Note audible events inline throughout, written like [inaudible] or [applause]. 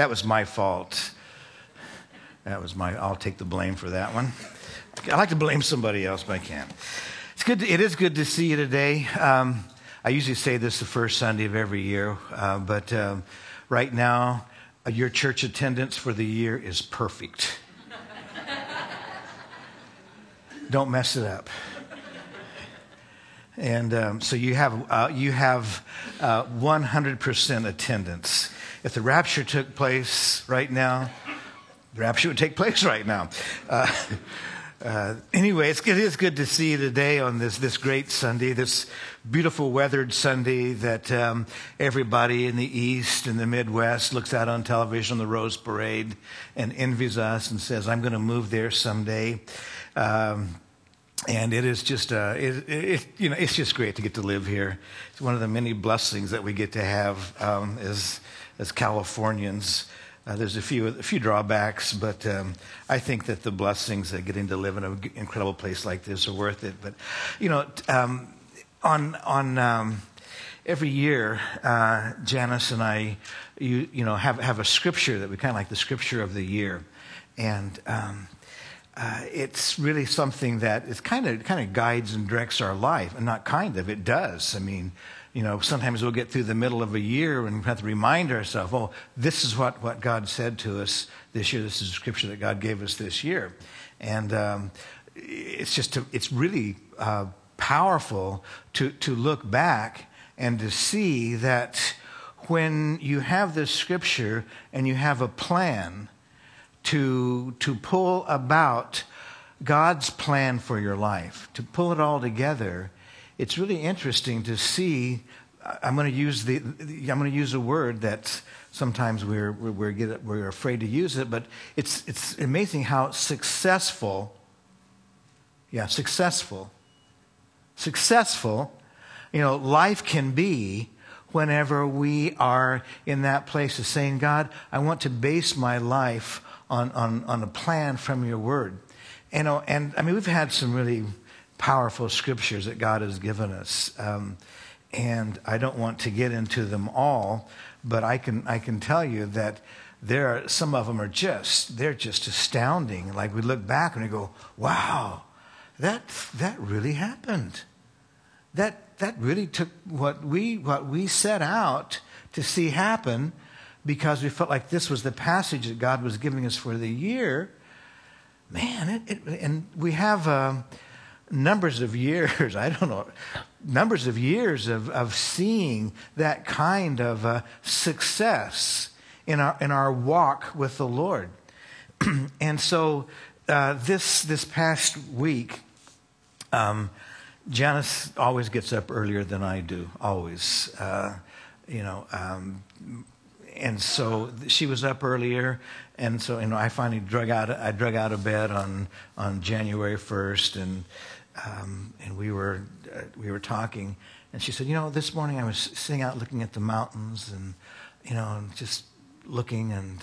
that was my fault. That was my, I'll take the blame for that one. I like to blame somebody else, but I can't. It's good. To, it is good to see you today. Um, I usually say this the first Sunday of every year, uh, but um, right now, uh, your church attendance for the year is perfect. Don't mess it up. And um, so you have, uh, you have uh, 100% attendance. If the rapture took place right now, the rapture would take place right now. Uh, uh, anyway, it's, it is good to see you today on this, this great Sunday, this beautiful weathered Sunday that um, everybody in the East and the Midwest looks out on television, on the Rose Parade, and envies us and says, I'm going to move there someday. Um, and it is just uh, it, it, you know it's just great to get to live here. It's one of the many blessings that we get to have um, as as Californians. Uh, there's a few a few drawbacks, but um, I think that the blessings of getting to live in an incredible place like this are worth it. But you know, um, on on um, every year, uh, Janice and I, you you know, have have a scripture that we kind of like the scripture of the year, and um, uh, it's really something that kind of kind of guides and directs our life, and not kind of, it does. I mean, you know, sometimes we'll get through the middle of a year and have to remind ourselves, oh, this is what, what God said to us this year. This is the scripture that God gave us this year, and um, it's just a, it's really uh, powerful to to look back and to see that when you have this scripture and you have a plan to, to pull about God's plan for your life, to pull it all together, it's really interesting to see. I'm going to use the, I'm going to use a word that sometimes we're, we're, get, we're afraid to use it, but it's, it's amazing how successful, yeah, successful, successful, you know, life can be whenever we are in that place of saying, God, I want to base my life on, on, on a plan from your word. And, and I mean, we've had some really powerful scriptures that God has given us. Um, and I don't want to get into them all, but I can, I can tell you that there are, some of them are just, they're just astounding. Like we look back and we go, wow, that, that really happened. That, that really took what we, what we set out to see happen because we felt like this was the passage that God was giving us for the year. Man, it, it, and we have uh, numbers of years, [laughs] I don't know, numbers of years of, of seeing that kind of uh, success in our, in our walk with the Lord. [clears throat] and so uh, this, this past week, um, Janice always gets up earlier than I do, always. Uh, you know, um, and so she was up earlier, and so you know I finally drug out I drug out of bed on on January first, and um, and we were uh, we were talking, and she said, you know, this morning I was sitting out looking at the mountains, and you know, just looking and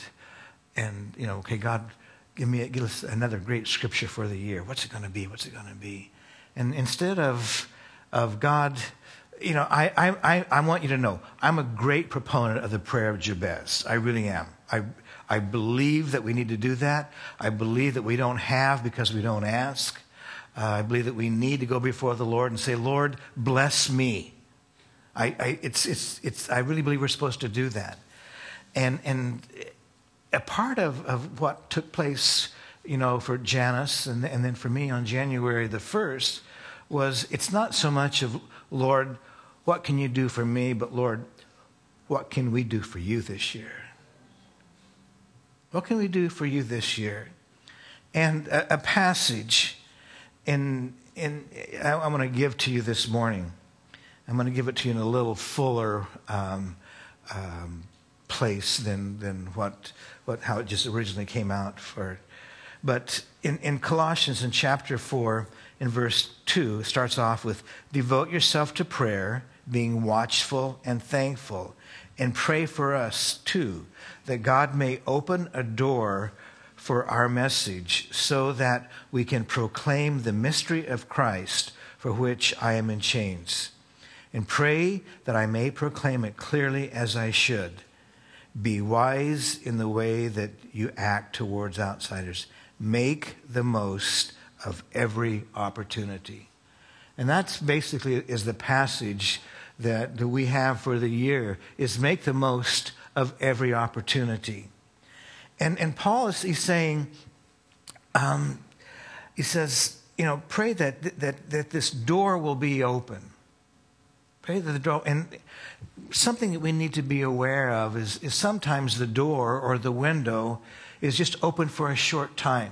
and you know, okay, God, give me give us another great scripture for the year. What's it going to be? What's it going to be? And instead of of God you know, I, I, I want you to know I'm a great proponent of the prayer of Jabez. I really am. I, I believe that we need to do that. I believe that we don't have because we don't ask. Uh, I believe that we need to go before the Lord and say, Lord, bless me. I, I, it's, it's, it's, I really believe we're supposed to do that. And, and a part of, of what took place, you know, for Janice and, and then for me on January the 1st was it's not so much of, Lord, what can you do for me? But Lord, what can we do for you this year? What can we do for you this year? And a, a passage in, in, I, am going to give to you this morning. I'm going to give it to you in a little fuller um, um, place than, than what, what, how it just originally came out for. But in, in Colossians, in chapter 4, in verse 2, it starts off with Devote yourself to prayer being watchful and thankful. And pray for us too, that God may open a door for our message so that we can proclaim the mystery of Christ for which I am in chains. And pray that I may proclaim it clearly as I should. Be wise in the way that you act towards outsiders. Make the most of every opportunity. And that's basically is the passage that, that we have for the year is make the most of every opportunity. And, and Paul is he's saying, um, he says, you know, pray that, that, that this door will be open. Pray that the door, and something that we need to be aware of is, is sometimes the door or the window is just open for a short time.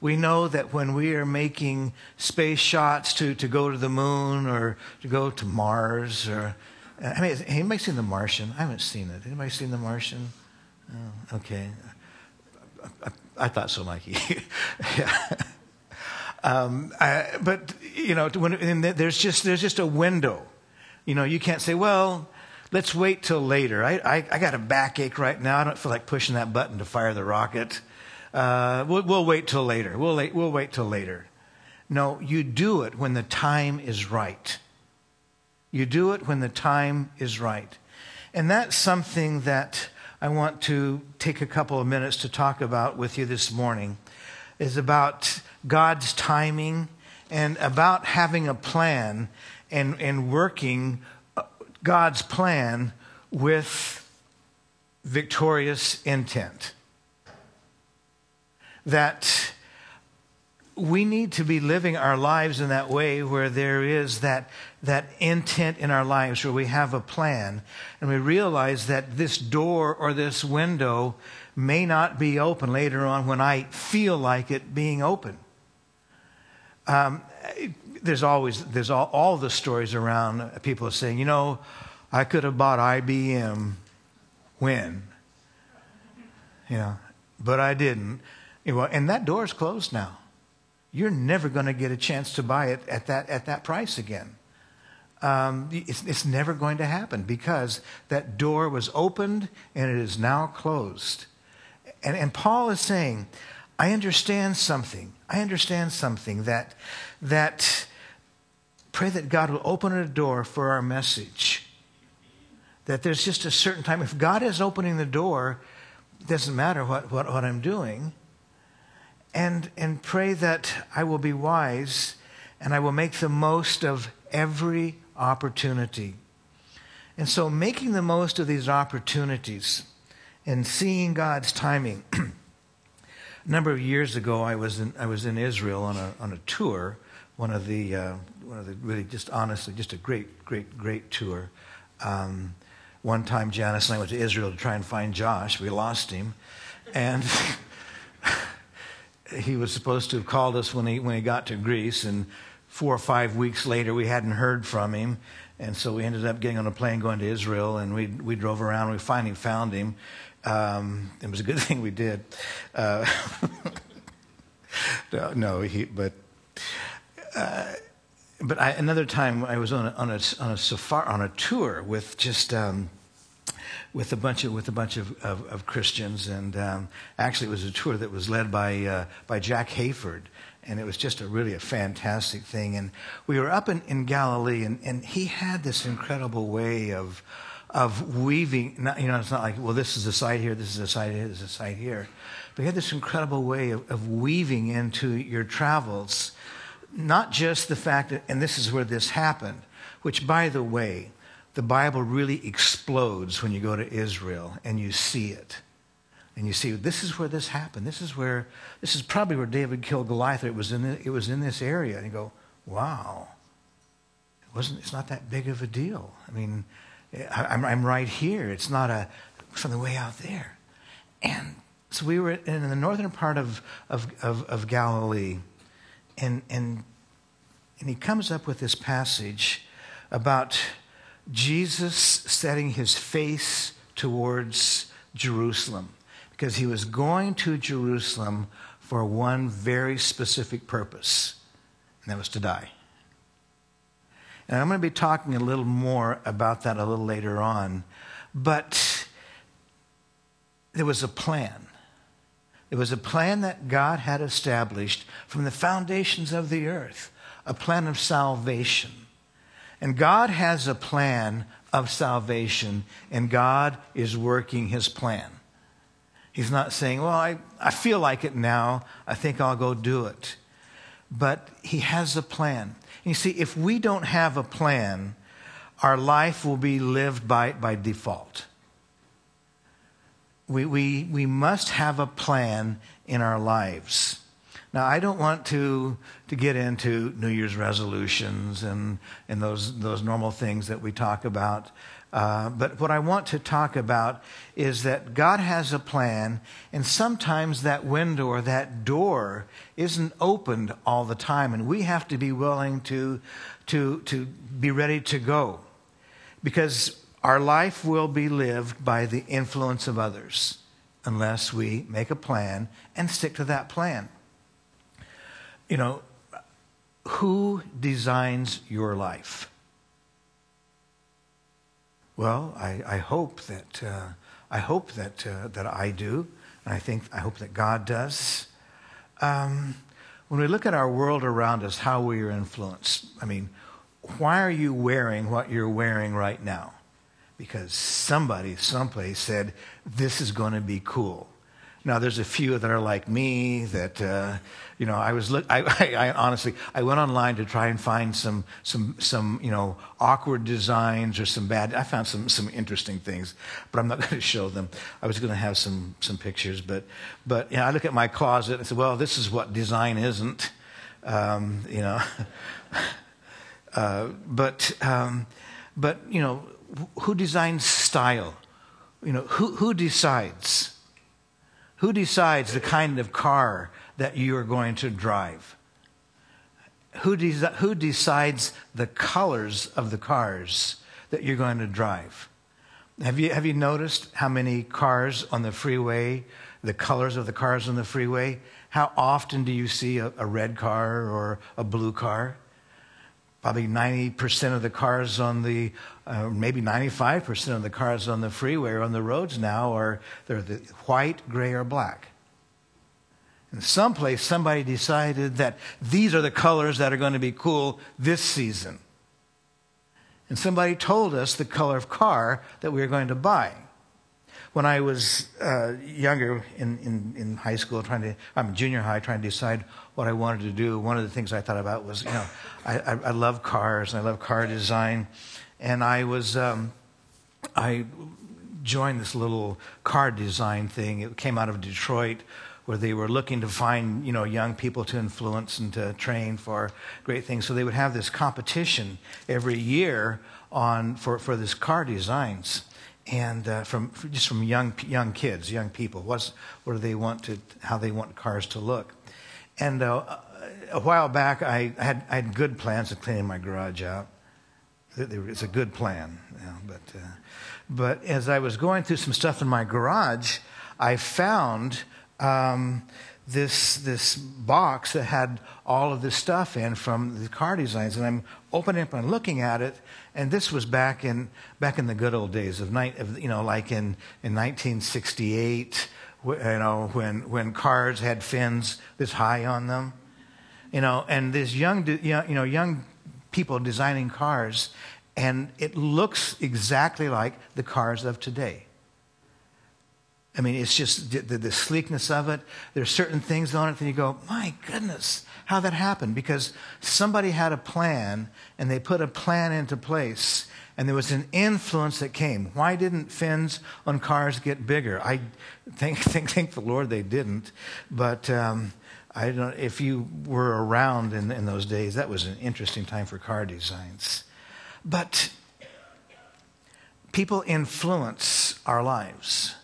We know that when we are making space shots to, to go to the moon or to go to Mars or, I mean, anybody seen The Martian? I haven't seen it. Anybody seen The Martian? Oh, okay. I, thought so, Mikey. [laughs] yeah. Um, I, but you know, when, there's just there's just a window. You know, you can't say, well, let's wait till later. I, I, I got a backache right now. I don't feel like pushing that button to fire the rocket. Uh, we'll, we'll, wait till later. We'll, wait, we'll wait till later. No, you do it when the time is right. You do it when the time is right. And that's something that I want to take a couple of minutes to talk about with you this morning is about God's timing and about having a plan and, and working uh, God's plan with victorious intent. That we need to be living our lives in that way where there is that, that intent in our lives, where we have a plan, and we realize that this door or this window may not be open later on when I feel like it being open. Um, there's always there's all, all the stories around people saying, you know, I could have bought IBM when, you know, but I didn't. Well, And that door is closed now. You're never going to get a chance to buy it at that at that price again. Um, it's, it's never going to happen because that door was opened and it is now closed. And, and Paul is saying, I understand something. I understand something that, that pray that God will open a door for our message. That there's just a certain time. If God is opening the door, it doesn't matter what, what, what I'm doing. And, and pray that I will be wise and I will make the most of every opportunity. And so, making the most of these opportunities and seeing God's timing. [clears throat] A number of years ago, I was in, I was in Israel on a, on a tour, one of the, uh, one of the really just honestly, just a great, great, great tour. Um, one time, Janice and I went to Israel to try and find Josh. We lost him. And [laughs] he was supposed to have called us when he, when he got to Greece. And four or five weeks later, we hadn't heard from him. And so we ended up getting on a plane going to Israel. And we, we drove around. We finally found him. Um, it was a good [laughs] thing we did. Uh, [laughs] no, he, but uh, but I, another time I was on a, on a, on a safari on a tour with just um, with a bunch of with a bunch of, of, of Christians, and um, actually it was a tour that was led by uh, by Jack Hayford, and it was just a really a fantastic thing. And we were up in, in Galilee, and, and he had this incredible way of of weaving. Not, you know, it's not like, well, this is a site here, this is a site here, this is a site here. But he had this incredible way of, of weaving into your travels, not just the fact that, and this is where this happened, which, by the way, the Bible really explodes when you go to Israel and you see it. And you see, this is where this happened. This is where, this is probably where David killed Goliath. It was in, the, it was in this area. And you go, wow. It wasn't, it's not that big of a deal. I mean, I'm, I'm right here. It's not a something way out there. And so we were in the northern part of, of, of, of Galilee, and, and, and he comes up with this passage about Jesus setting his face towards Jerusalem because he was going to Jerusalem for one very specific purpose, and that was to die. And I'm going to be talking a little more about that a little later on. But there was a plan. There was a plan that God had established from the foundations of the earth, a plan of salvation. And God has a plan of salvation, and God is working his plan. He's not saying, Well, I, I feel like it now. I think I'll go do it. But he has a plan. And you see, if we don't have a plan, our life will be lived by, by default. We, we, we must have a plan in our lives. Now, I don't want to, to get into New Year's resolutions and, and those, those normal things that we talk about. Uh, but what I want to talk about is that God has a plan, and sometimes that window or that door isn't opened all the time, and we have to be willing to, to, to be ready to go. Because our life will be lived by the influence of others unless we make a plan and stick to that plan you know, who designs your life? Well, I, I hope that uh, I hope that uh, that I do, and I think I hope that God does. Um, when we look at our world around us, how we are influenced. I mean, why are you wearing what you're wearing right now? Because somebody, someplace said this is going to be cool. Now, there's a few that are like me that, uh, you know, I was, look, I, [laughs] I, I, honestly, I went online to try and find some, some, some, you know, awkward designs or some bad, I found some, some interesting things, but I'm not [laughs] going to show them. I was going to have some, some pictures, but, but, you know, I look at my closet and say, well, this is what design isn't, um, you know. [laughs] uh, but, um, but, you know, who designs style? You know, who, who decides? Who decides the kind of car that you are going to drive? Who, de- who decides the colors of the cars that you're going to drive? Have you, have you noticed how many cars on the freeway, the colors of the cars on the freeway? How often do you see a, a red car or a blue car? Probably 90% of the cars on the, uh, maybe 95% of the cars on the freeway or on the roads now are they're the white, gray, or black. In some place, somebody decided that these are the colors that are going to be cool this season. And somebody told us the color of car that we were going to buy when I was uh, younger in, in, in, high school, trying to, I'm junior high, trying to decide what I wanted to do, one of the things I thought about was, you know, I, I, I love cars and I love car design. And I was, um, I joined this little car design thing. It came out of Detroit where they were looking to find, you know, young people to influence and to train for great things. So they would have this competition every year on, for, for this car designs and uh, from just from young young kids, young people. What's what do they want to? How they want cars to look? And uh, a while back, I had I had good plans of cleaning my garage out. It's a good plan, but uh, but as I was going through some stuff in my garage, I found. Um, this this box that had all of this stuff in from the car designs, and I'm opening up and looking at it, and this was back in back in the good old days of night, of you know, like in in 1968, you know, when when cars had fins this high on them, you know, and this young, you know, young people designing cars, and it looks exactly like the cars of today. I mean, it's just the, the, the, sleekness of it. There's certain things on it, and you go, my goodness, how that happened? Because somebody had a plan, and they put a plan into place, and there was an influence that came. Why didn't fins on cars get bigger? I think, think, think the Lord they didn't. But um, I don't. If you were around in, in those days, that was an interesting time for car designs. But people influence our lives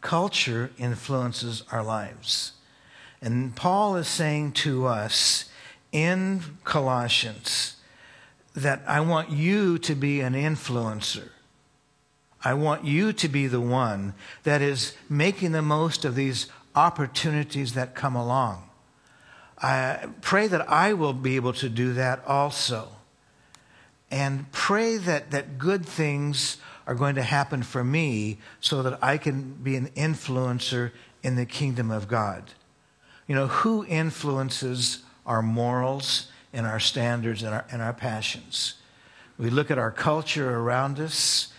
culture influences our lives. And Paul is saying to us in Colossians that I want you to be an influencer. I want you to be the one that is making the most of these opportunities that come along. I pray that I will be able to do that also. And pray that, that good things are going to happen for me so that I can be an influencer in the kingdom of God. You know, who influences our morals and our standards and our, and our passions? We look at our culture around us,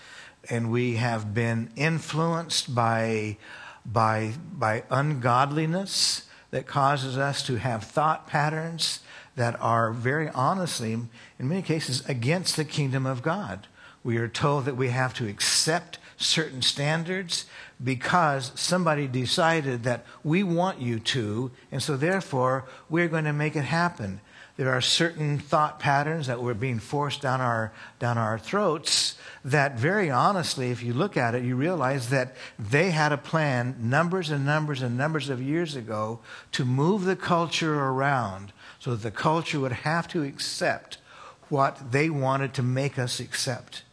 and we have been influenced by, by, by ungodliness that causes us to have thought patterns that are very honestly, in many cases, against the kingdom of God. We are told that we have to accept certain standards because somebody decided that we want you to, and so therefore we're going to make it happen. There are certain thought patterns that were being forced down our, down our throats that, very honestly, if you look at it, you realize that they had a plan numbers and numbers and numbers of years ago to move the culture around so that the culture would have to accept what they wanted to make us accept.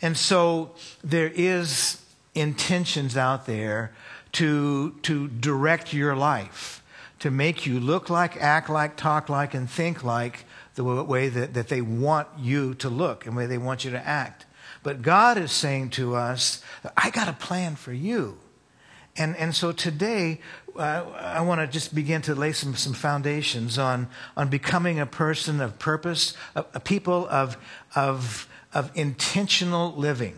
And so there is intentions out there to, to direct your life to make you look like, act like, talk like, and think like the way that, that they want you to look and the way they want you to act. But God is saying to us, I got a plan for you. And, and so today, uh, I want to just begin to lay some, some foundations on, on becoming a person of purpose, a, a people of, of, of intentional living.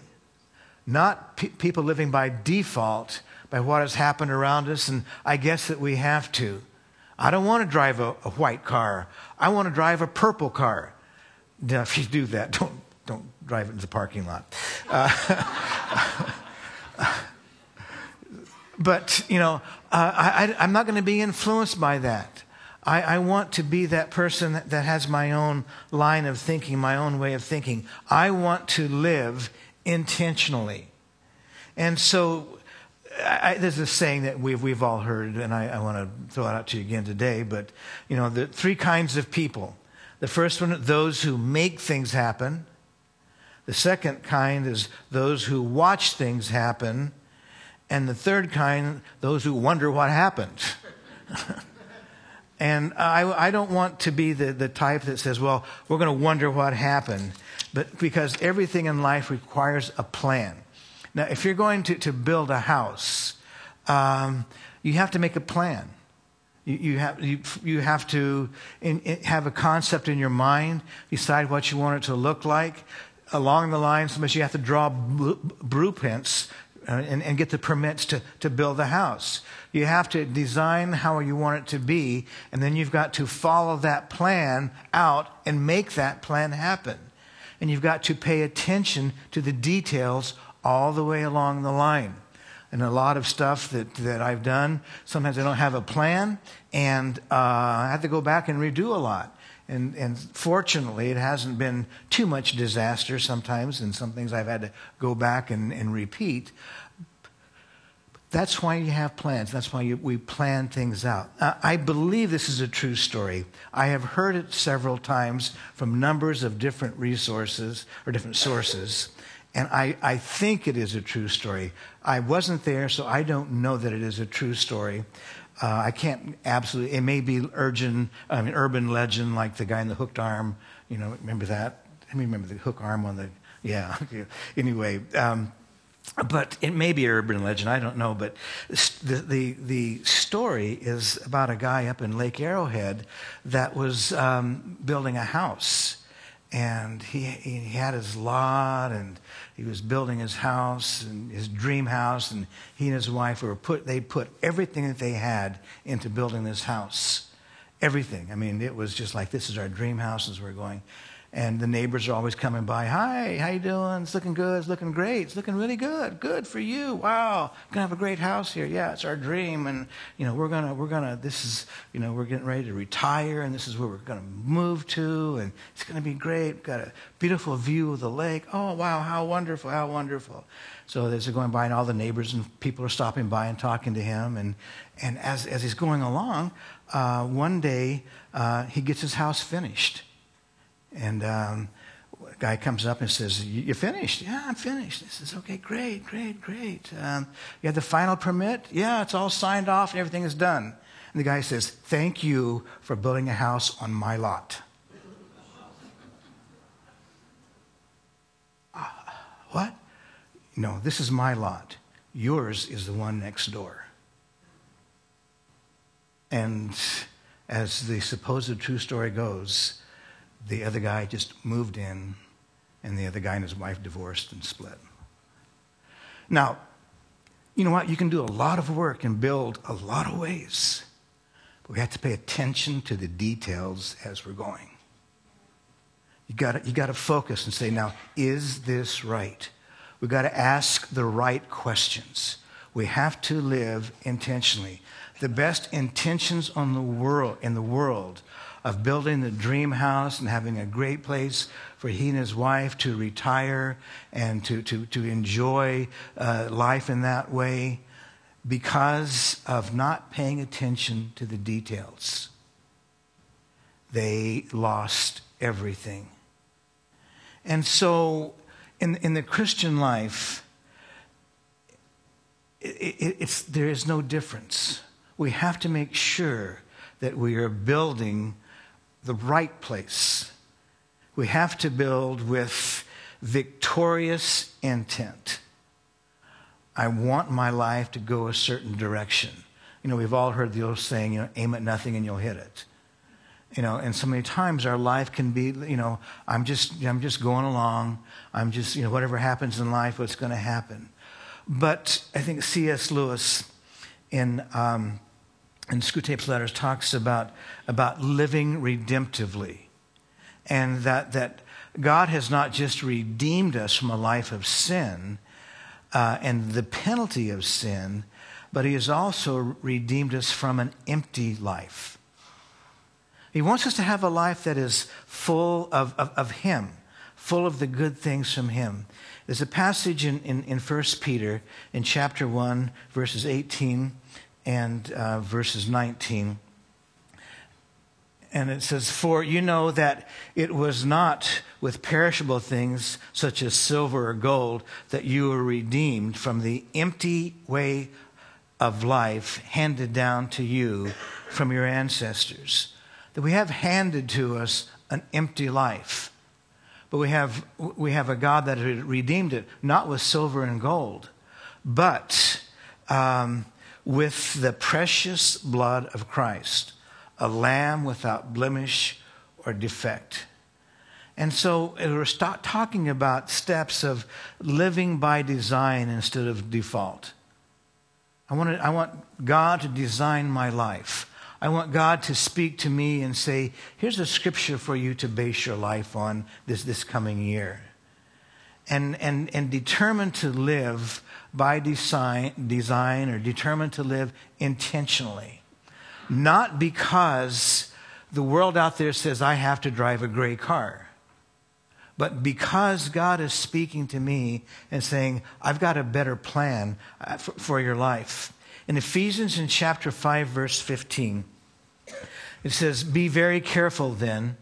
Not pe- people living by default, by what has happened around us, and I guess that we have to. I don't want to drive a, a white car. I want to drive a purple car. Now, if you do that, [laughs] don't, don't drive it into the parking lot. Uh, [laughs] but, you know, uh, I, I'm not going to be influenced by that. I, I, want to be that person that, that has my own line of thinking, my own way of thinking. I want to live intentionally. And so I, there's a saying that we've, we've all heard, and I, I want to throw it out to you again today. But, you know, the three kinds of people. The first one, those who make things happen. The second kind is those who watch things happen. And the third kind, those who wonder what happened. [laughs] and I, I don't want to be the, the type that says, well, we're going to wonder what happened. But because everything in life requires a plan. Now, if you're going to, to build a house, um, you have to make a plan. You, you have, you, you have to in, in, have a concept in your mind, decide what you want it to look like. Along the lines, sometimes you have to draw blueprints uh, and, and, get the permits to, to build the house. You have to design how you want it to be, and then you've got to follow that plan out and make that plan happen. And you've got to pay attention to the details all the way along the line. And a lot of stuff that, that I've done, sometimes I don't have a plan, and uh, I have to go back and redo a lot. And, and fortunately, it hasn't been too much disaster sometimes, and some things I've had to go back and, and repeat. That's why you have plans. That's why you, we plan things out. Uh, I believe this is a true story. I have heard it several times from numbers of different resources or different sources. And I, I think it is a true story. I wasn't there, so I don't know that it is a true story. Uh, I can't absolutely, it may be urgent, I mean, urban legend like the guy in the hooked arm. You know, remember that? I remember the hook arm on the, yeah. [laughs] anyway, um, but it may be urban legend, I don't know. But the, the, the, story is about a guy up in Lake Arrowhead that was um, building a house and he, he had his lot and he was building his house and his dream house and he and his wife were put they put everything that they had into building this house. Everything. I mean it was just like this is our dream house as we're going and the neighbors are always coming by. Hi how you doing? It's looking good. It's looking great. It's looking really good. Good for you. Wow. Gonna have a great house here. Yeah it's our dream. And you know we're gonna we're gonna this is you know we're getting ready to retire and this is where we're gonna move to and it's gonna be great. We've got a beautiful view of the lake. Oh wow how wonderful how wonderful. So they're going by and all the neighbors and people are stopping by and talking to him and and as as he's going along uh, one day uh, he gets his house finished and um, a guy comes up and says, You finished? Yeah, I'm finished. He says, Okay, great, great, great. Um, you have the final permit? Yeah, it's all signed off and everything is done. And the guy says, Thank you for building a house on my lot. Uh, what? No, this is my lot. Yours is the one next door. And as the supposed true story goes, the other guy just moved in And the other guy and his wife divorced and split. Now, you know what? You can do a lot of work and build a lot of ways. But we have to pay attention to the details as we're going. You got you got to focus and say, now, is this right? We've got to ask the right questions. We have to live intentionally. The best intentions on the world, in the world of building the dream house and having a great place for he and his wife to retire and to, to, to enjoy uh, life in that way because of not paying attention to the details. They lost everything. And so, in, in the Christian life, it, it, it's, there is no difference. We have to make sure that we are building the right place. We have to build with victorious intent. I want my life to go a certain direction. You know, we've all heard the old saying, you know, aim at nothing and you'll hit it. You know, and so many times our life can be, you know, I'm just, I'm just going along. I'm just, you know, whatever happens in life, what's going to happen. But I think C.S. Lewis in um, in Screwtape's letters talks about, about living redemptively and that, that God has not just redeemed us from a life of sin uh, and the penalty of sin, but He has also redeemed us from an empty life. He wants us to have a life that is full of, of, of Him, full of the good things from Him. There's a passage in, in, in 1 Peter in chapter 1, verses 18 and uh, verses 19. And it says, For you know that it was not with perishable things such as silver or gold that you were redeemed from the empty way of life handed down to you from your ancestors. That we have handed to us an empty life. But we have, we have a God that redeemed it, not with silver and gold, but um, with the precious blood of Christ, a lamb without blemish or defect. And so we're talking about steps of living by design instead of default. I want, to, I want God to design my life. I want God to speak to me and say, here's a scripture for you to base your life on this, this coming year. And, and, and determine to live by design, design or determined to live intentionally. Not because the world out there says I have to drive a gray car, but because God is speaking to me and saying, I've got a better plan uh, for, for your life. In Ephesians in chapter 5, verse 15, it says, Be very careful then.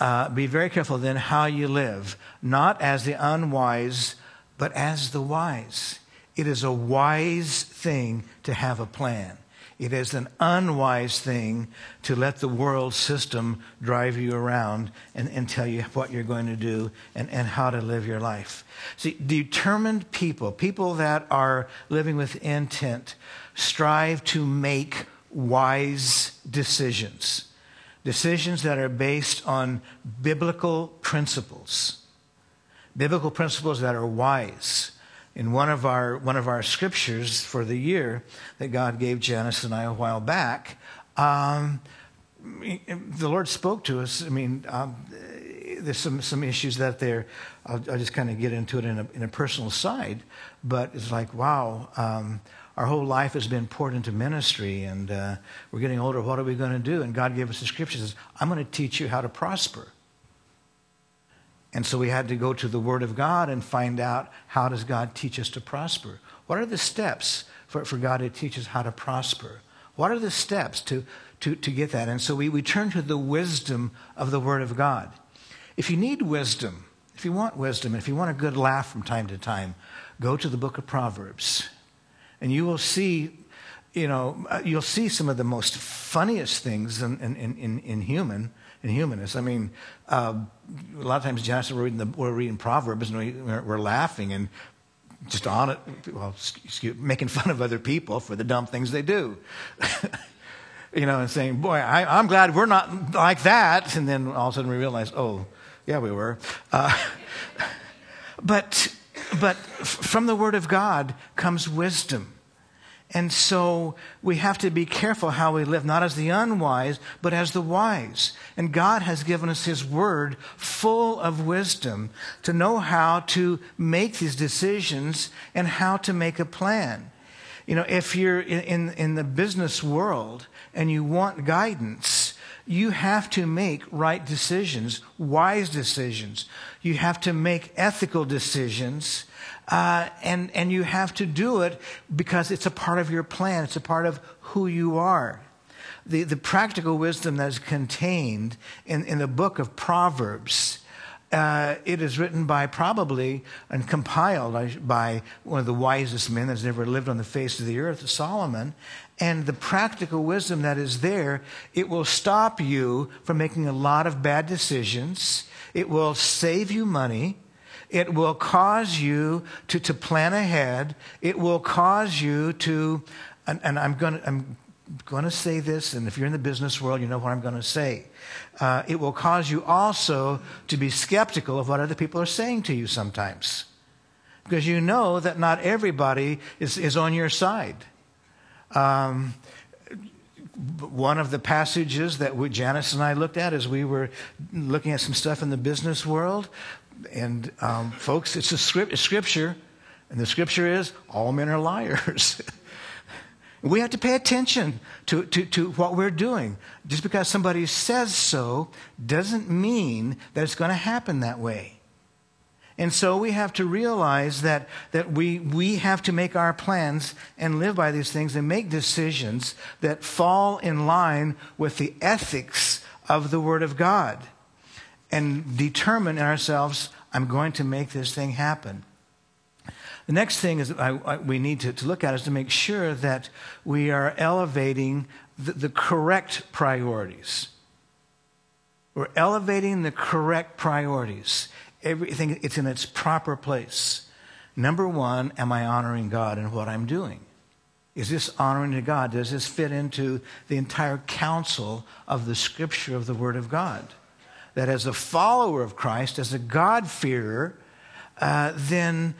Uh, be very careful then how you live, not as the unwise but as the wise. It is a wise thing to have a plan. It is an unwise thing to let the world system drive you around and, and tell you what you're going to do and, and how to live your life. See, determined people, people that are living with intent, strive to make wise decisions. Decisions that are based on biblical principles biblical principles that are wise. In one of our one of our scriptures for the year that God gave Janice and I a while back, um, the Lord spoke to us. I mean, um, there's some some issues that there. I'll, I'll just kind of get into it in a, in a personal side, but it's like, wow. Um, our whole life has been poured into ministry, and uh, we're getting older. What are we going to do? And God gave us the scriptures. I'm going to teach you how to prosper. And so we had to go to the Word of God and find out how does God teach us to prosper? What are the steps for, for God to teach us how to prosper? What are the steps to, to, to get that? And so we, we turn to the wisdom of the Word of God. If you need wisdom, if you want wisdom, if you want a good laugh from time to time, go to the book of Proverbs. And you will see, you know, uh, you'll see some of the most funniest things in, in, in, in human and humanists. I mean, uh, a lot of times, Janice, we're reading, the, we're reading Proverbs and we, we're, we're laughing and just on it, well, excuse, making fun of other people for the dumb things they do. [laughs] you know, and saying, boy, I, am glad we're not like that. And then all of a sudden we realize, oh, yeah, we were. Uh, [laughs] but, but from the Word of God comes wisdom. And so we have to be careful how we live, not as the unwise, but as the wise. And God has given us His Word full of wisdom to know how to make these decisions and how to make a plan. You know, if you're in, in, in the business world and you want guidance, you have to make right decisions, wise decisions. You have to make ethical decisions uh, and, and you have to do it because it's a part of your plan, it's a part of who you are. The, the practical wisdom that is contained in, in the book of Proverbs. Uh, it is written by probably and compiled by one of the wisest men that's ever lived on the face of the earth, Solomon. And the practical wisdom that is there, it will stop you from making a lot of bad decisions. It will save you money. It will cause you to, to plan ahead. It will cause you to, and, and I'm going to, I'm going to say this, and if you're in the business world, you know what I'm going to say. Uh, it will cause you also to be skeptical of what other people are saying to you sometimes. Because you know that not everybody is, is on your side. Um, one of the passages that we, Janice and I looked at as we were looking at some stuff in the business world and um, folks, it's a, script, scripture, and the scripture is all men are liars. [laughs] we have to pay attention to, to, to what we're doing. Just because somebody says so doesn't mean that it's going to happen that way. And so we have to realize that, that we, we have to make our plans and live by these things and make decisions that fall in line with the ethics of the Word of God and determine in ourselves, I'm going to make this thing happen. The next thing is I, I, we need to, to, look at is to make sure that we are elevating the, the correct priorities. We're elevating the correct priorities. Everything, it's in its proper place. Number one, am I honoring God in what I'm doing? Is this honoring to God? Does this fit into the entire counsel of the scripture of the Word of God? that as a follower of Christ, as a God-fearer, uh, then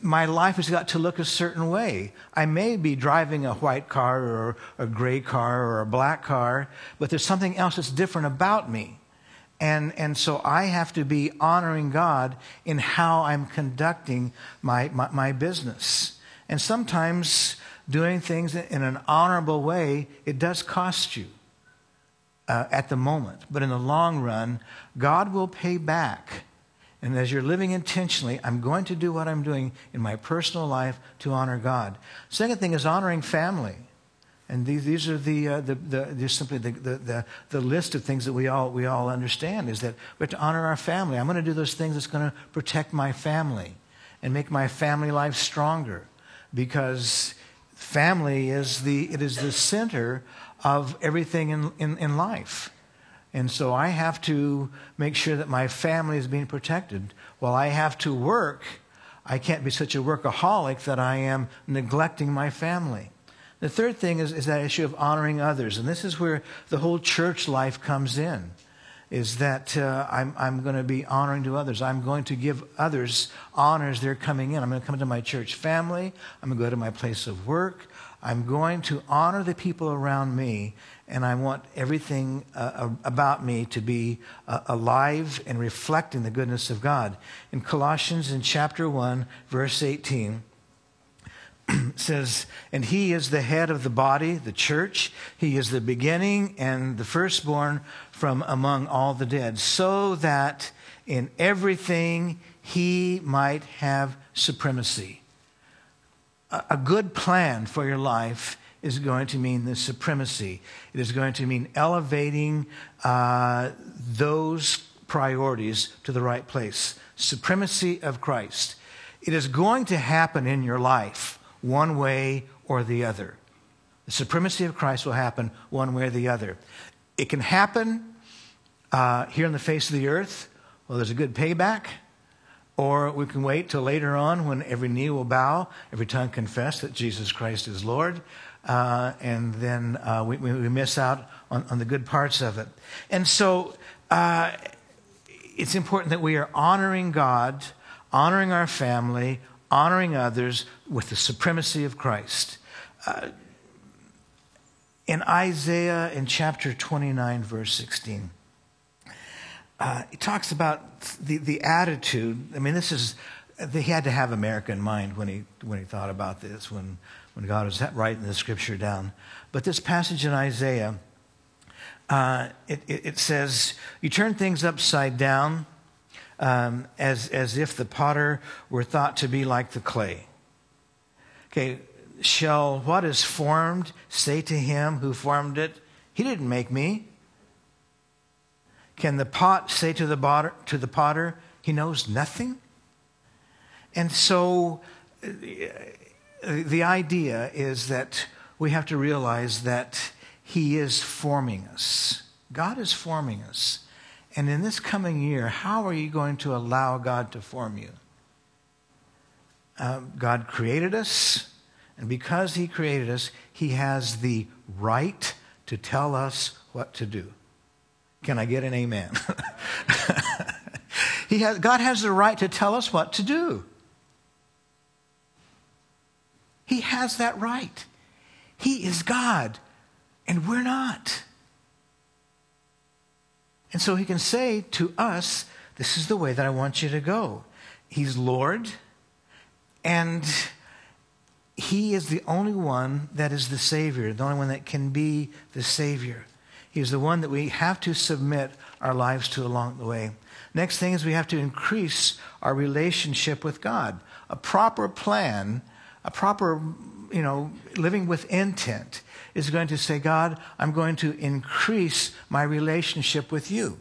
my life has got to look a certain way. I may be driving a white car or a gray car or a black car, but there's something else that's different about me. And, and so I have to be honoring God in how I'm conducting my, my, my business. And sometimes doing things in an honorable way, it does cost you uh, at the moment. But in the long run, God will pay back. And as you're living intentionally, I'm going to do what I'm doing in my personal life to honor God. Second thing is honoring family. And these, these are the, uh, the, the, just simply the, the, the, the, list of things that we all, we all understand is that we have to honor our family. I'm going to do those things that's going to protect my family and make my family life stronger because family is the, it is the center of everything in, in, in life. And so I have to make sure that my family is being protected. While I have to work, I can't be such a workaholic that I am neglecting my family. The third thing is, is that issue of honoring others. And this is where the whole church life comes in. Is that uh, I'm, I'm going to be honoring to others. I'm going to give others honors they're coming in. I'm going to come to my church family. I'm going to go to my place of work. I'm going to honor the people around me, and I want everything uh, about me to be uh, alive and reflecting the goodness of God. In Colossians, in chapter 1, verse 18, [clears throat] says, And he is the head of the body, the church. He is the beginning and the firstborn from among all the dead, so that in everything he might have supremacy a good plan for your life is going to mean the supremacy. It is going to mean elevating uh, those priorities to the right place. Supremacy of Christ. It is going to happen in your life one way or the other. The supremacy of Christ will happen one way or the other. It can happen uh, here on the face of the earth. Well, there's a good payback Or we can wait till later on when every knee will bow, every tongue confess that Jesus Christ is Lord, uh, and then uh, we, we, miss out on, on, the good parts of it. And so uh, it's important that we are honoring God, honoring our family, honoring others with the supremacy of Christ. Uh, in Isaiah, in chapter 29, verse 16, uh, he talks about the, the attitude. I mean, this is, he had to have America in mind when he, when he thought about this, when, when God was writing the scripture down. But this passage in Isaiah, uh, it, it, it, says, You turn things upside down um, as, as if the potter were thought to be like the clay. Okay, shall what is formed say to him who formed it, He didn't make me? Can the pot say to the, potter, to the potter, he knows nothing? And so uh, the idea is that we have to realize that he is forming us. God is forming us. And in this coming year, how are you going to allow God to form you? Uh, God created us, and because He created us, He has the right to tell us what to do. Can I get an amen? [laughs] he has, God has the right to tell us what to do. He has that right. He is God, and we're not. And so he can say to us, This is the way that I want you to go. He's Lord, and he is the only one that is the Savior, the only one that can be the Savior. He's the one that we have to submit our lives to along the way. Next thing is we have to increase our relationship with God. A proper plan, a proper, you know, living with intent is going to say, God, I'm going to increase my relationship with you.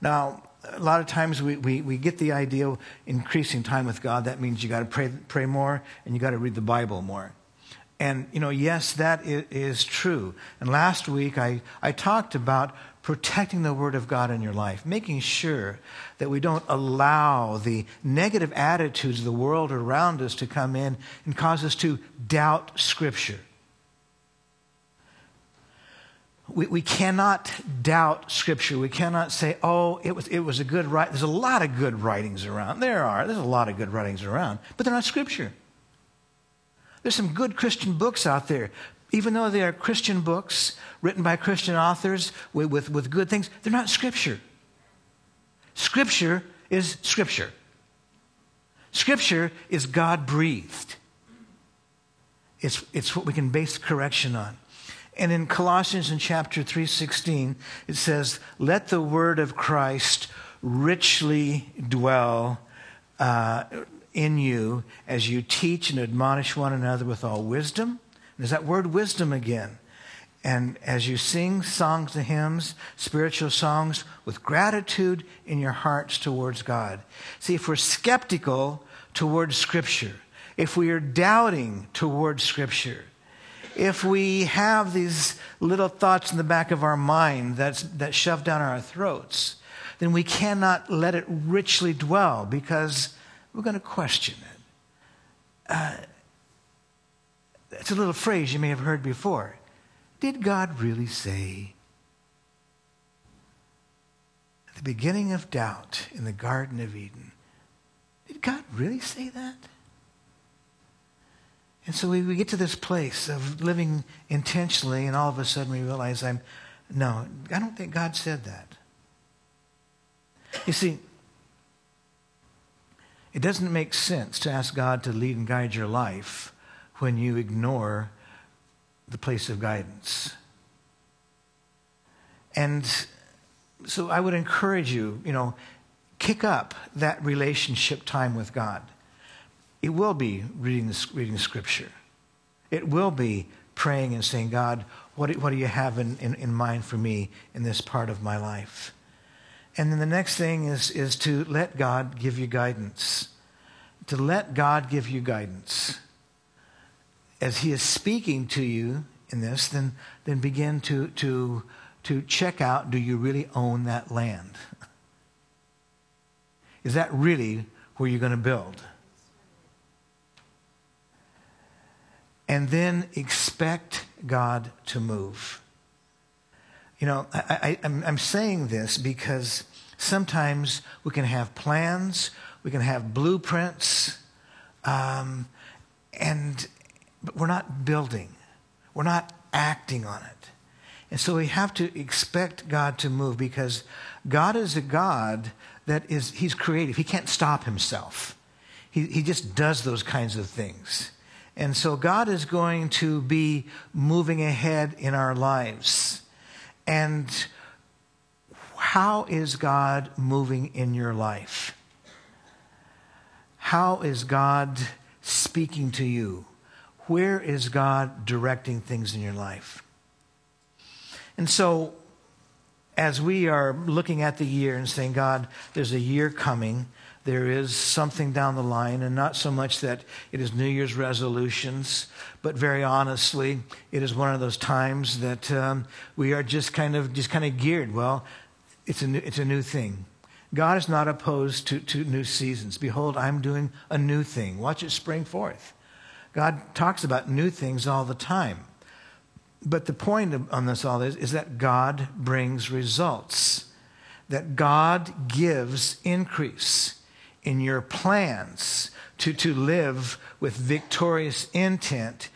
Now, a lot of times we, we, we get the idea increasing time with God. That means you got to pray, pray more and you got to read the Bible more. And, you know, yes, that is true. And last week I, I talked about protecting the Word of God in your life, making sure that we don't allow the negative attitudes of the world around us to come in and cause us to doubt Scripture. We, we cannot doubt Scripture. We cannot say, oh, it was, it was a good write. There's a lot of good writings around. There are. There's a lot of good writings around, but they're not Scripture. There's some good Christian books out there. Even though they are Christian books written by Christian authors with, with, with good things, they're not Scripture. Scripture is Scripture. Scripture is God breathed. It's, it's what we can base correction on. And in Colossians in chapter 3:16 it says, "Let the word of Christ richly dwell uh, in you as you teach and admonish one another with all wisdom. There's that word wisdom again. And as you sing songs and hymns, spiritual songs, with gratitude in your hearts towards God. See, if we're skeptical towards Scripture, if we are doubting towards Scripture, if we have these little thoughts in the back of our mind that's, that shove down our throats, then we cannot let it richly dwell because we're going to question it. Uh, it's a little phrase you may have heard before. Did God really say? At the beginning of doubt in the Garden of Eden, did God really say that? And so we, we get to this place of living intentionally, and all of a sudden we realize I'm, no, I don't think God said that. You see, it doesn't make sense to ask God to lead and guide your life when you ignore the place of guidance. And so I would encourage you, you know, kick up that relationship time with God. It will be reading reading scripture. It will be praying and saying, God, what, what do you have in, in, in mind for me in this part of my life? And then the next thing is, is to let God give you guidance. To let God give you guidance. As He is speaking to you in this, then, then begin to, to, to check out do you really own that land? Is that really where you're going to build. And then expect God to move. You know, I, am saying this because sometimes we can have plans, we can have blueprints, um, and but we're not building, we're not acting on it. And so we have to expect God to move because God is a God that is, He's creative. He can't stop Himself. He, he just does those kinds of things. And so God is going to be moving ahead in our lives. And how is God moving in your life? How is God speaking to you? Where is God directing things in your life? And so, as we are looking at the year and saying, God, there's a year coming, there is something down the line, and not so much that it is New Year's resolutions, but very honestly, it is one of those times that um, we are just kind of just kind of geared. Well, it's a new, it's a new thing. God is not opposed to, to new seasons. Behold, I'm doing a new thing. Watch it spring forth. God talks about new things all the time. But the point on this all is, is that God brings results, that God gives increase in your plans to, to live with victorious intent.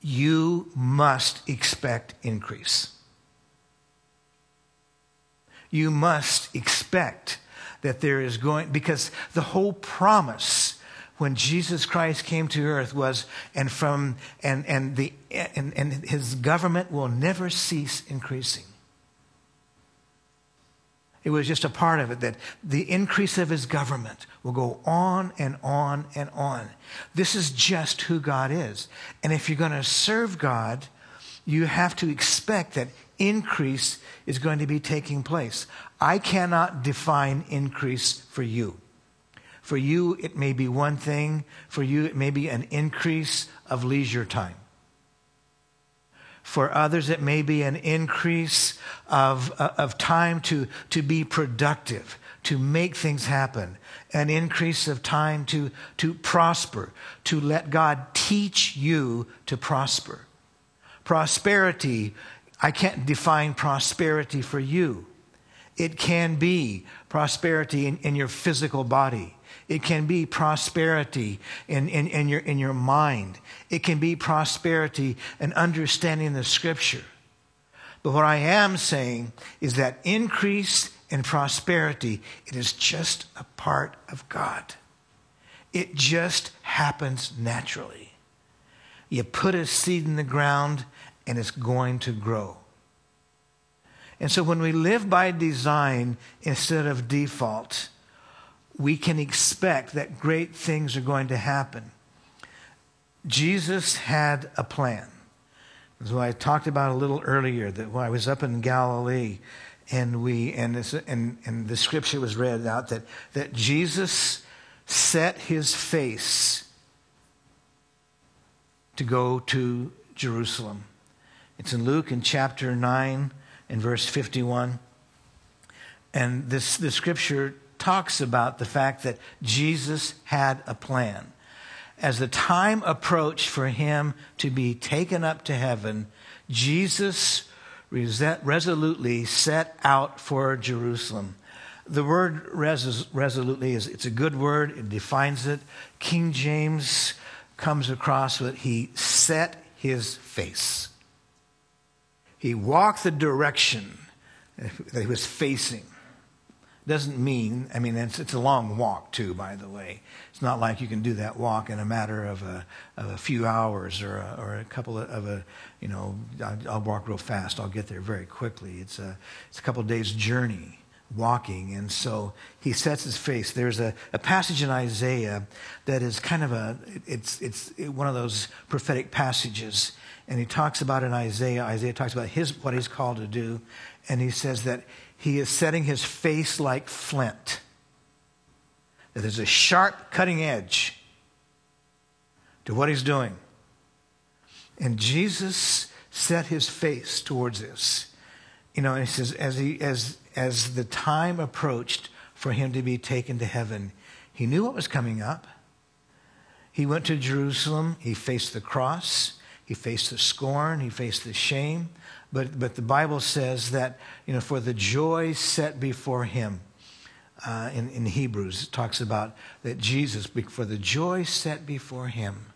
You must expect increase. You must expect that there is going, because the whole promise when Jesus Christ came to earth was, and from, and, and the, and, and his government will never cease increasing. It was just a part of it that the increase of his government will go on and on and on. This is just who God is. And if you're going to serve God, you have to expect that increase is going to be taking place. I cannot define increase for you. For you, it may be one thing. For you, it may be an increase of leisure time. For others, it may be an increase of, uh, of time to, to be productive, to make things happen, an increase of time to, to prosper, to let God teach you to prosper. Prosperity, I can't define prosperity for you. It can be prosperity in, in your physical body. It can be prosperity in, in, in, your, in your mind. It can be prosperity and understanding the scripture. But what I am saying is that increase in prosperity, it is just a part of God. It just happens naturally. You put a seed in the ground and it's going to grow. And so when we live by design instead of default, we can expect that great things are going to happen. Jesus had a plan. As I talked about a little earlier, that when I was up in Galilee and we and, this, and, and the scripture was read out that, that Jesus set his face to go to Jerusalem. It's in Luke in chapter 9 and verse 51. And this the scripture talks about the fact that Jesus had a plan. As the time approached for him to be taken up to heaven, Jesus resolutely set out for Jerusalem. The word res- resolutely is it's a good word, it defines it. King James comes across with he set his face. He walked the direction that he was facing doesn't mean, I mean, it's, it's a long walk too, by the way. It's not like you can do that walk in a matter of a, of a few hours or a, or a couple of, of a, you know, I'll, walk real fast. I'll get there very quickly. It's a, it's a couple of days' journey walking. And so he sets his face. There's a, a passage in Isaiah that is kind of a, it's, it's one of those prophetic passages. And he talks about in Isaiah, Isaiah talks about his, what he's called to do. And he says that he is setting his face like flint. That there's a sharp cutting edge to what he's doing. And Jesus set his face towards this. You know, and he says, as, he, as, as the time approached for him to be taken to heaven, He knew what was coming up. He went to Jerusalem. He faced the cross. He faced the scorn. He faced the shame. But, but the Bible says that, you know, for the joy set before him, uh, in, in Hebrews, it talks about that Jesus, for the joy set before him,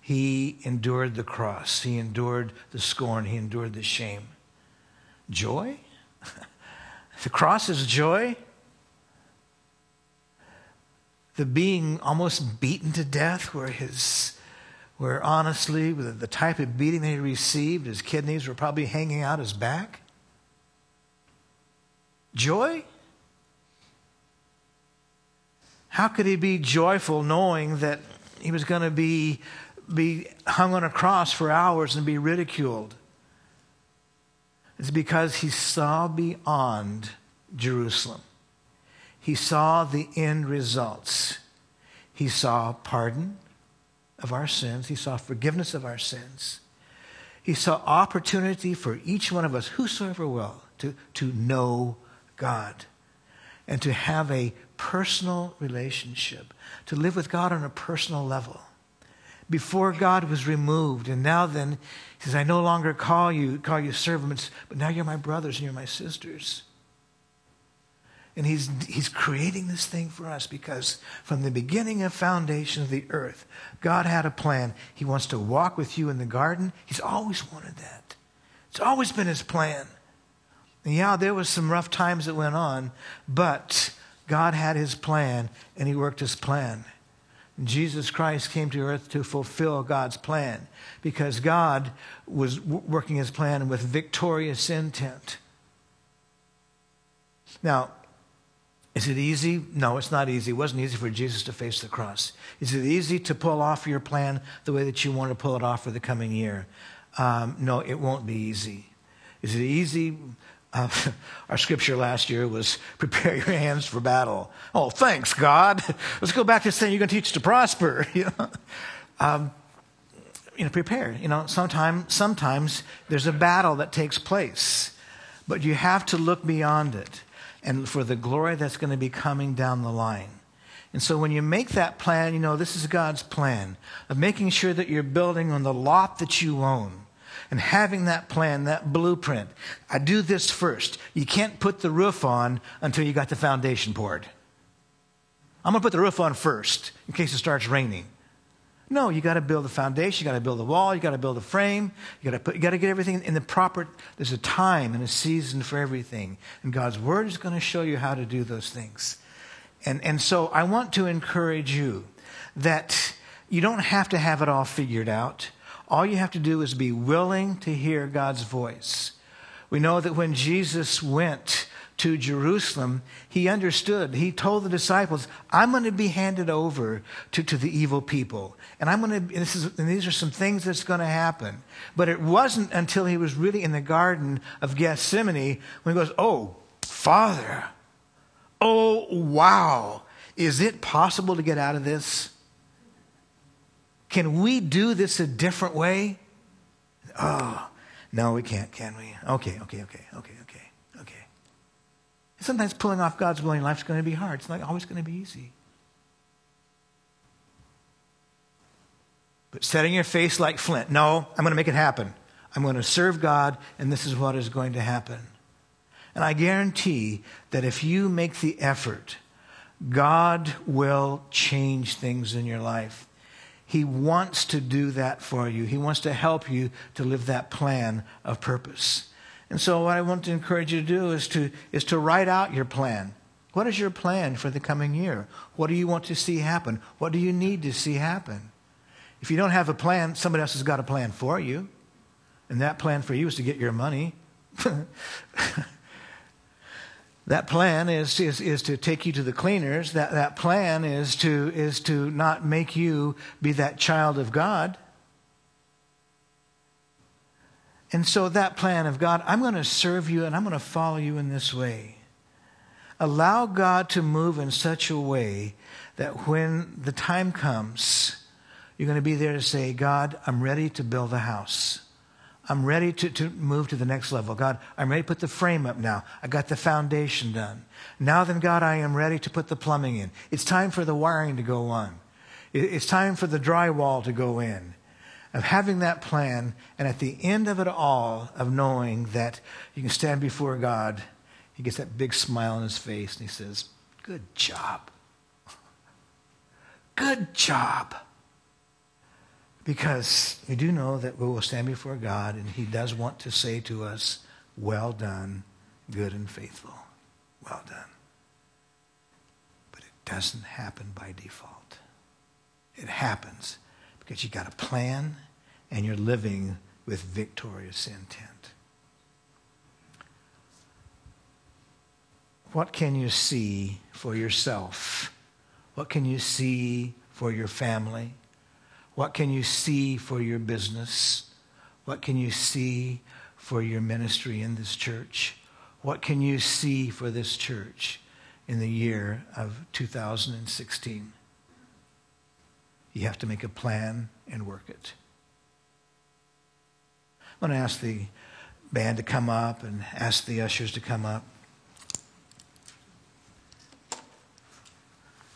he endured the cross. He endured the scorn. He endured the shame. Joy? [laughs] the cross is joy? The being almost beaten to death, where his where honestly, with the type of beating that he received, his kidneys were probably hanging out his back. Joy? How could he be joyful knowing that he was going to be be hung on a cross for hours and be ridiculed. It's because he saw beyond Jerusalem. He saw the end results. He saw pardon of our sins, he saw forgiveness of our sins. He saw opportunity for each one of us, whosoever will, to, to know God and to have a personal relationship, to live with God on a personal level before God was removed. And now then, he says, I no longer call you, call you servants, but now you're my brothers and you're my sisters. And he's, he's creating this thing for us because from the beginning of foundation of the earth, God had a plan. He wants to walk with you in the garden. He's always wanted that. It's always been his plan. And yeah, there was some rough times that went on, but God had his plan and he worked his plan. Jesus Christ came to earth to fulfill God's plan because God was working his plan with victorious intent. Now, is it easy? No, it's not easy. It wasn't easy for Jesus to face the cross. Is it easy to pull off your plan the way that you want to pull it off for the coming year? Um, no, it won't be easy. Is it easy? Uh, [laughs] our scripture last year was [laughs] prepare your hands for battle. Oh, thanks, God. [laughs] Let's go back to saying you're going to teach to prosper. you know, um, you know prepare. You know, sometimes, sometimes there's a battle that takes place, but you have to look beyond it and for the glory that's going to be coming down the line. And so when you make that plan, you know, this is God's plan of making sure that you're building on the lot that you own and having that plan, that blueprint. I do this first. You can't put the roof on until you got the foundation poured. I'm going to put the roof on first in case it starts raining. No, you got to build the foundation, you got to build the wall, you got to build the frame, you got to put, you got to get everything in the proper. There's a time and a season for everything, and God's word is going to show you how to do those things. And and so I want to encourage you that you don't have to have it all figured out. All you have to do is be willing to hear God's voice. We know that when Jesus went to Jerusalem, he understood. He told the disciples, I'm going to be handed over to, to the evil people. And I'm going to, this is, and these are some things that's going to happen. But it wasn't until he was really in the Garden of Gethsemane when he goes, Oh, Father, oh, wow, is it possible to get out of this? Can we do this a different way? Oh, no, we can't, can we? Okay, okay, okay, okay, okay, okay. Sometimes pulling off God's will in life is going to be hard. It's not always going to be easy. But setting your face like flint, no, I'm going to make it happen. I'm going to serve God, and this is what is going to happen. And I guarantee that if you make the effort, God will change things in your life. He wants to do that for you. He wants to help you to live that plan of purpose. And so what I want to encourage you to do is to, is to write out your plan. What is your plan for the coming year? What do you want to see happen? What do you need to see happen? If you don't have a plan, somebody else has got a plan for you. And that plan for you is to get your money. [laughs] That plan is, is, is to take you to the cleaners. That, that plan is to, is to not make you be that child of God. And so, that plan of God, I'm going to serve you and I'm going to follow you in this way. Allow God to move in such a way that when the time comes, you're going to be there to say, God, I'm ready to build a house. I'm ready to, to move to the next level. God, I'm ready to put the frame up now. I got the foundation done. Now then, God, I am ready to put the plumbing in. It's time for the wiring to go on. It's time for the drywall to go in. Of having that plan, and at the end of it all, of knowing that you can stand before God, he gets that big smile on his face and he says, Good job. Good job. Because we do know that we will stand before God and He does want to say to us, Well done, good and faithful. Well done. But it doesn't happen by default. It happens because you got a plan and you're living with victorious intent. What can you see for yourself? What can you see for your family? What can you see for your business? What can you see for your ministry in this church? What can you see for this church in the year of 2016? You have to make a plan and work it. I'm going to ask the band to come up and ask the ushers to come up.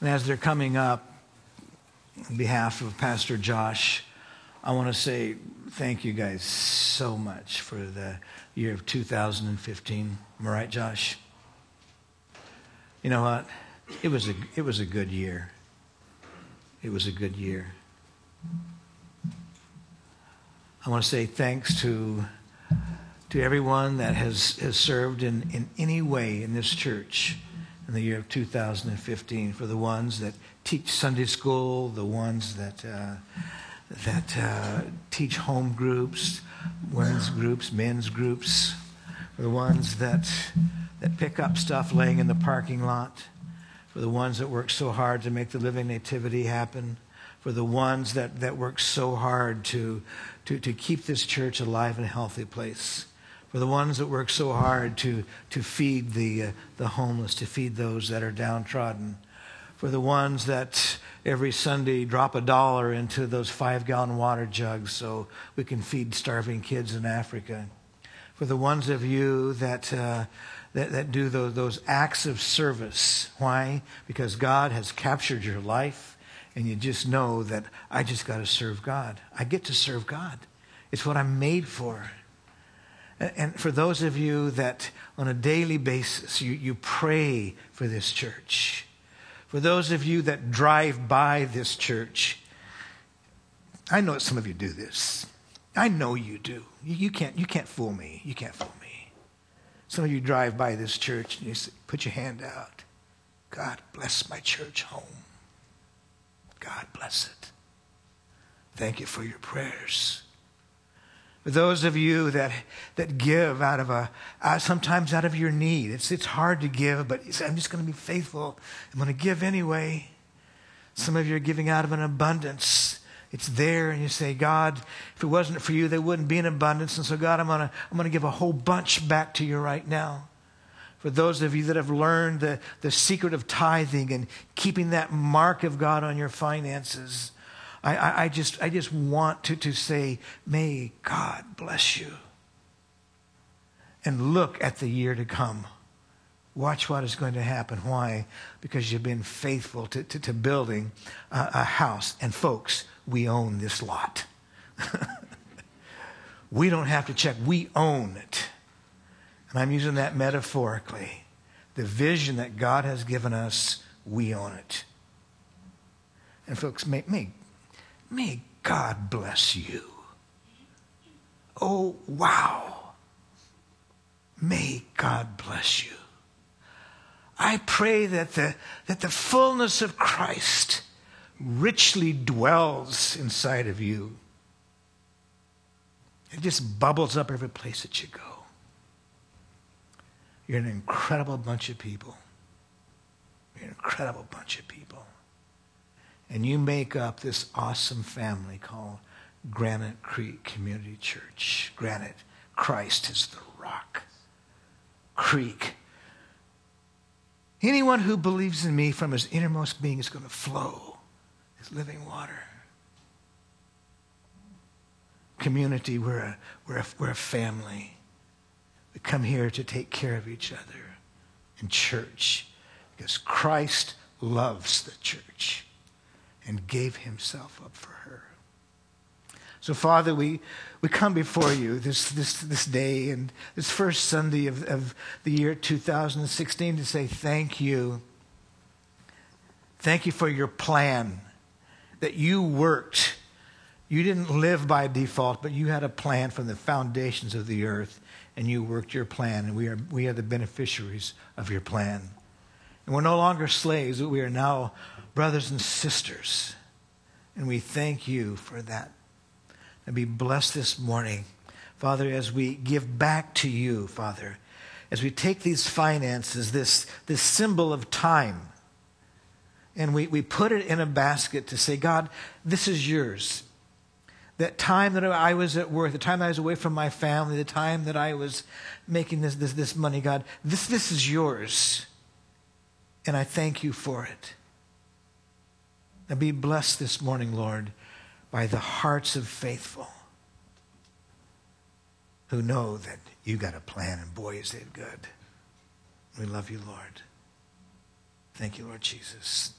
And as they're coming up, on behalf of Pastor Josh, I want to say thank you guys so much for the year of 2015. Am I right, Josh? You know what? It was a, it was a good year. It was a good year. I want to say thanks to, to everyone that has, has served in, in any way in this church in the year of 2015 for the ones that teach Sunday school, the ones that, uh, that uh, teach home groups, women's groups, men's groups, the ones that, that pick up stuff laying in the parking lot, for the ones that work so hard to make the living nativity happen, for the ones that, that work so hard to, to, to keep this church alive and a healthy place for the ones that work so hard to, to feed the, uh, the homeless, to feed those that are downtrodden, for the ones that every Sunday drop a dollar into those five gallon water jugs so we can feed starving kids in Africa, for the ones of you that, uh, that, that do those, those acts of service. Why? Because God has captured your life and you just know that I just got to serve God. I get to serve God. It's what I'm made for. And for those of you that on a daily basis, you, you pray for this church, for those of you that drive by this church, I know some of you do this. I know you do. You, you, can't, you can't fool me. You can't fool me. Some of you drive by this church and you say, put your hand out. God bless my church home. God bless it. Thank you for your prayers. For those of you that, that give out of a, uh, sometimes out of your need, it's, it's hard to give, but say, I'm just going to be faithful. I'm going to give anyway. Some of you are giving out of an abundance. It's there, and you say, God, if it wasn't for you, there wouldn't be an abundance. And so, God, I'm going to, I'm to give a whole bunch back to you right now. For those of you that have learned the, the secret of tithing and keeping that mark of God on your finances, I, I, I, just, I just want to, to say, may God bless you. And look at the year to come. Watch what is going to happen. Why? Because you've been faithful to, to, to building a, a house. And folks, we own this lot. [laughs] we don't have to check, we own it. And I'm using that metaphorically. The vision that God has given us, we own it. And folks, may, may May God bless you. Oh, wow. May God bless you. I pray that the, that the fullness of Christ richly dwells inside of you. It just bubbles up every place that you go. You're an incredible bunch of people. You're an incredible bunch of people and you make up this awesome family called Granite Creek Community Church. Granite, Christ is the rock. Creek. Anyone who believes in me from his innermost being is going to flow living water. community. We're a, we're, a, we're a family. We come here to take care of each other in church because Christ loves the church and gave himself up for her. So, Father, we, we come before you this, this, this day and this first Sunday of, of the year 2016 to say thank you. Thank you for your plan that you worked. You didn't live by default, but you had a plan from the foundations of the earth, and you worked your plan, and we are, we are the beneficiaries of your plan. And we're no longer slaves, but we are now brothers and sisters. And we thank you for that. And be blessed this morning, Father, as we give back to you, Father, as we take these finances, this, this symbol of time, and we, we put it in a basket to say, God, this is yours. That time that I was at work, the time I was away from my family, the time that I was making this, this, this money, God, this, this is yours. And I thank you for it. And be blessed this morning, Lord, by the hearts of faithful who know that you got a plan, and boy, is it good. We love you, Lord. Thank you, Lord Jesus.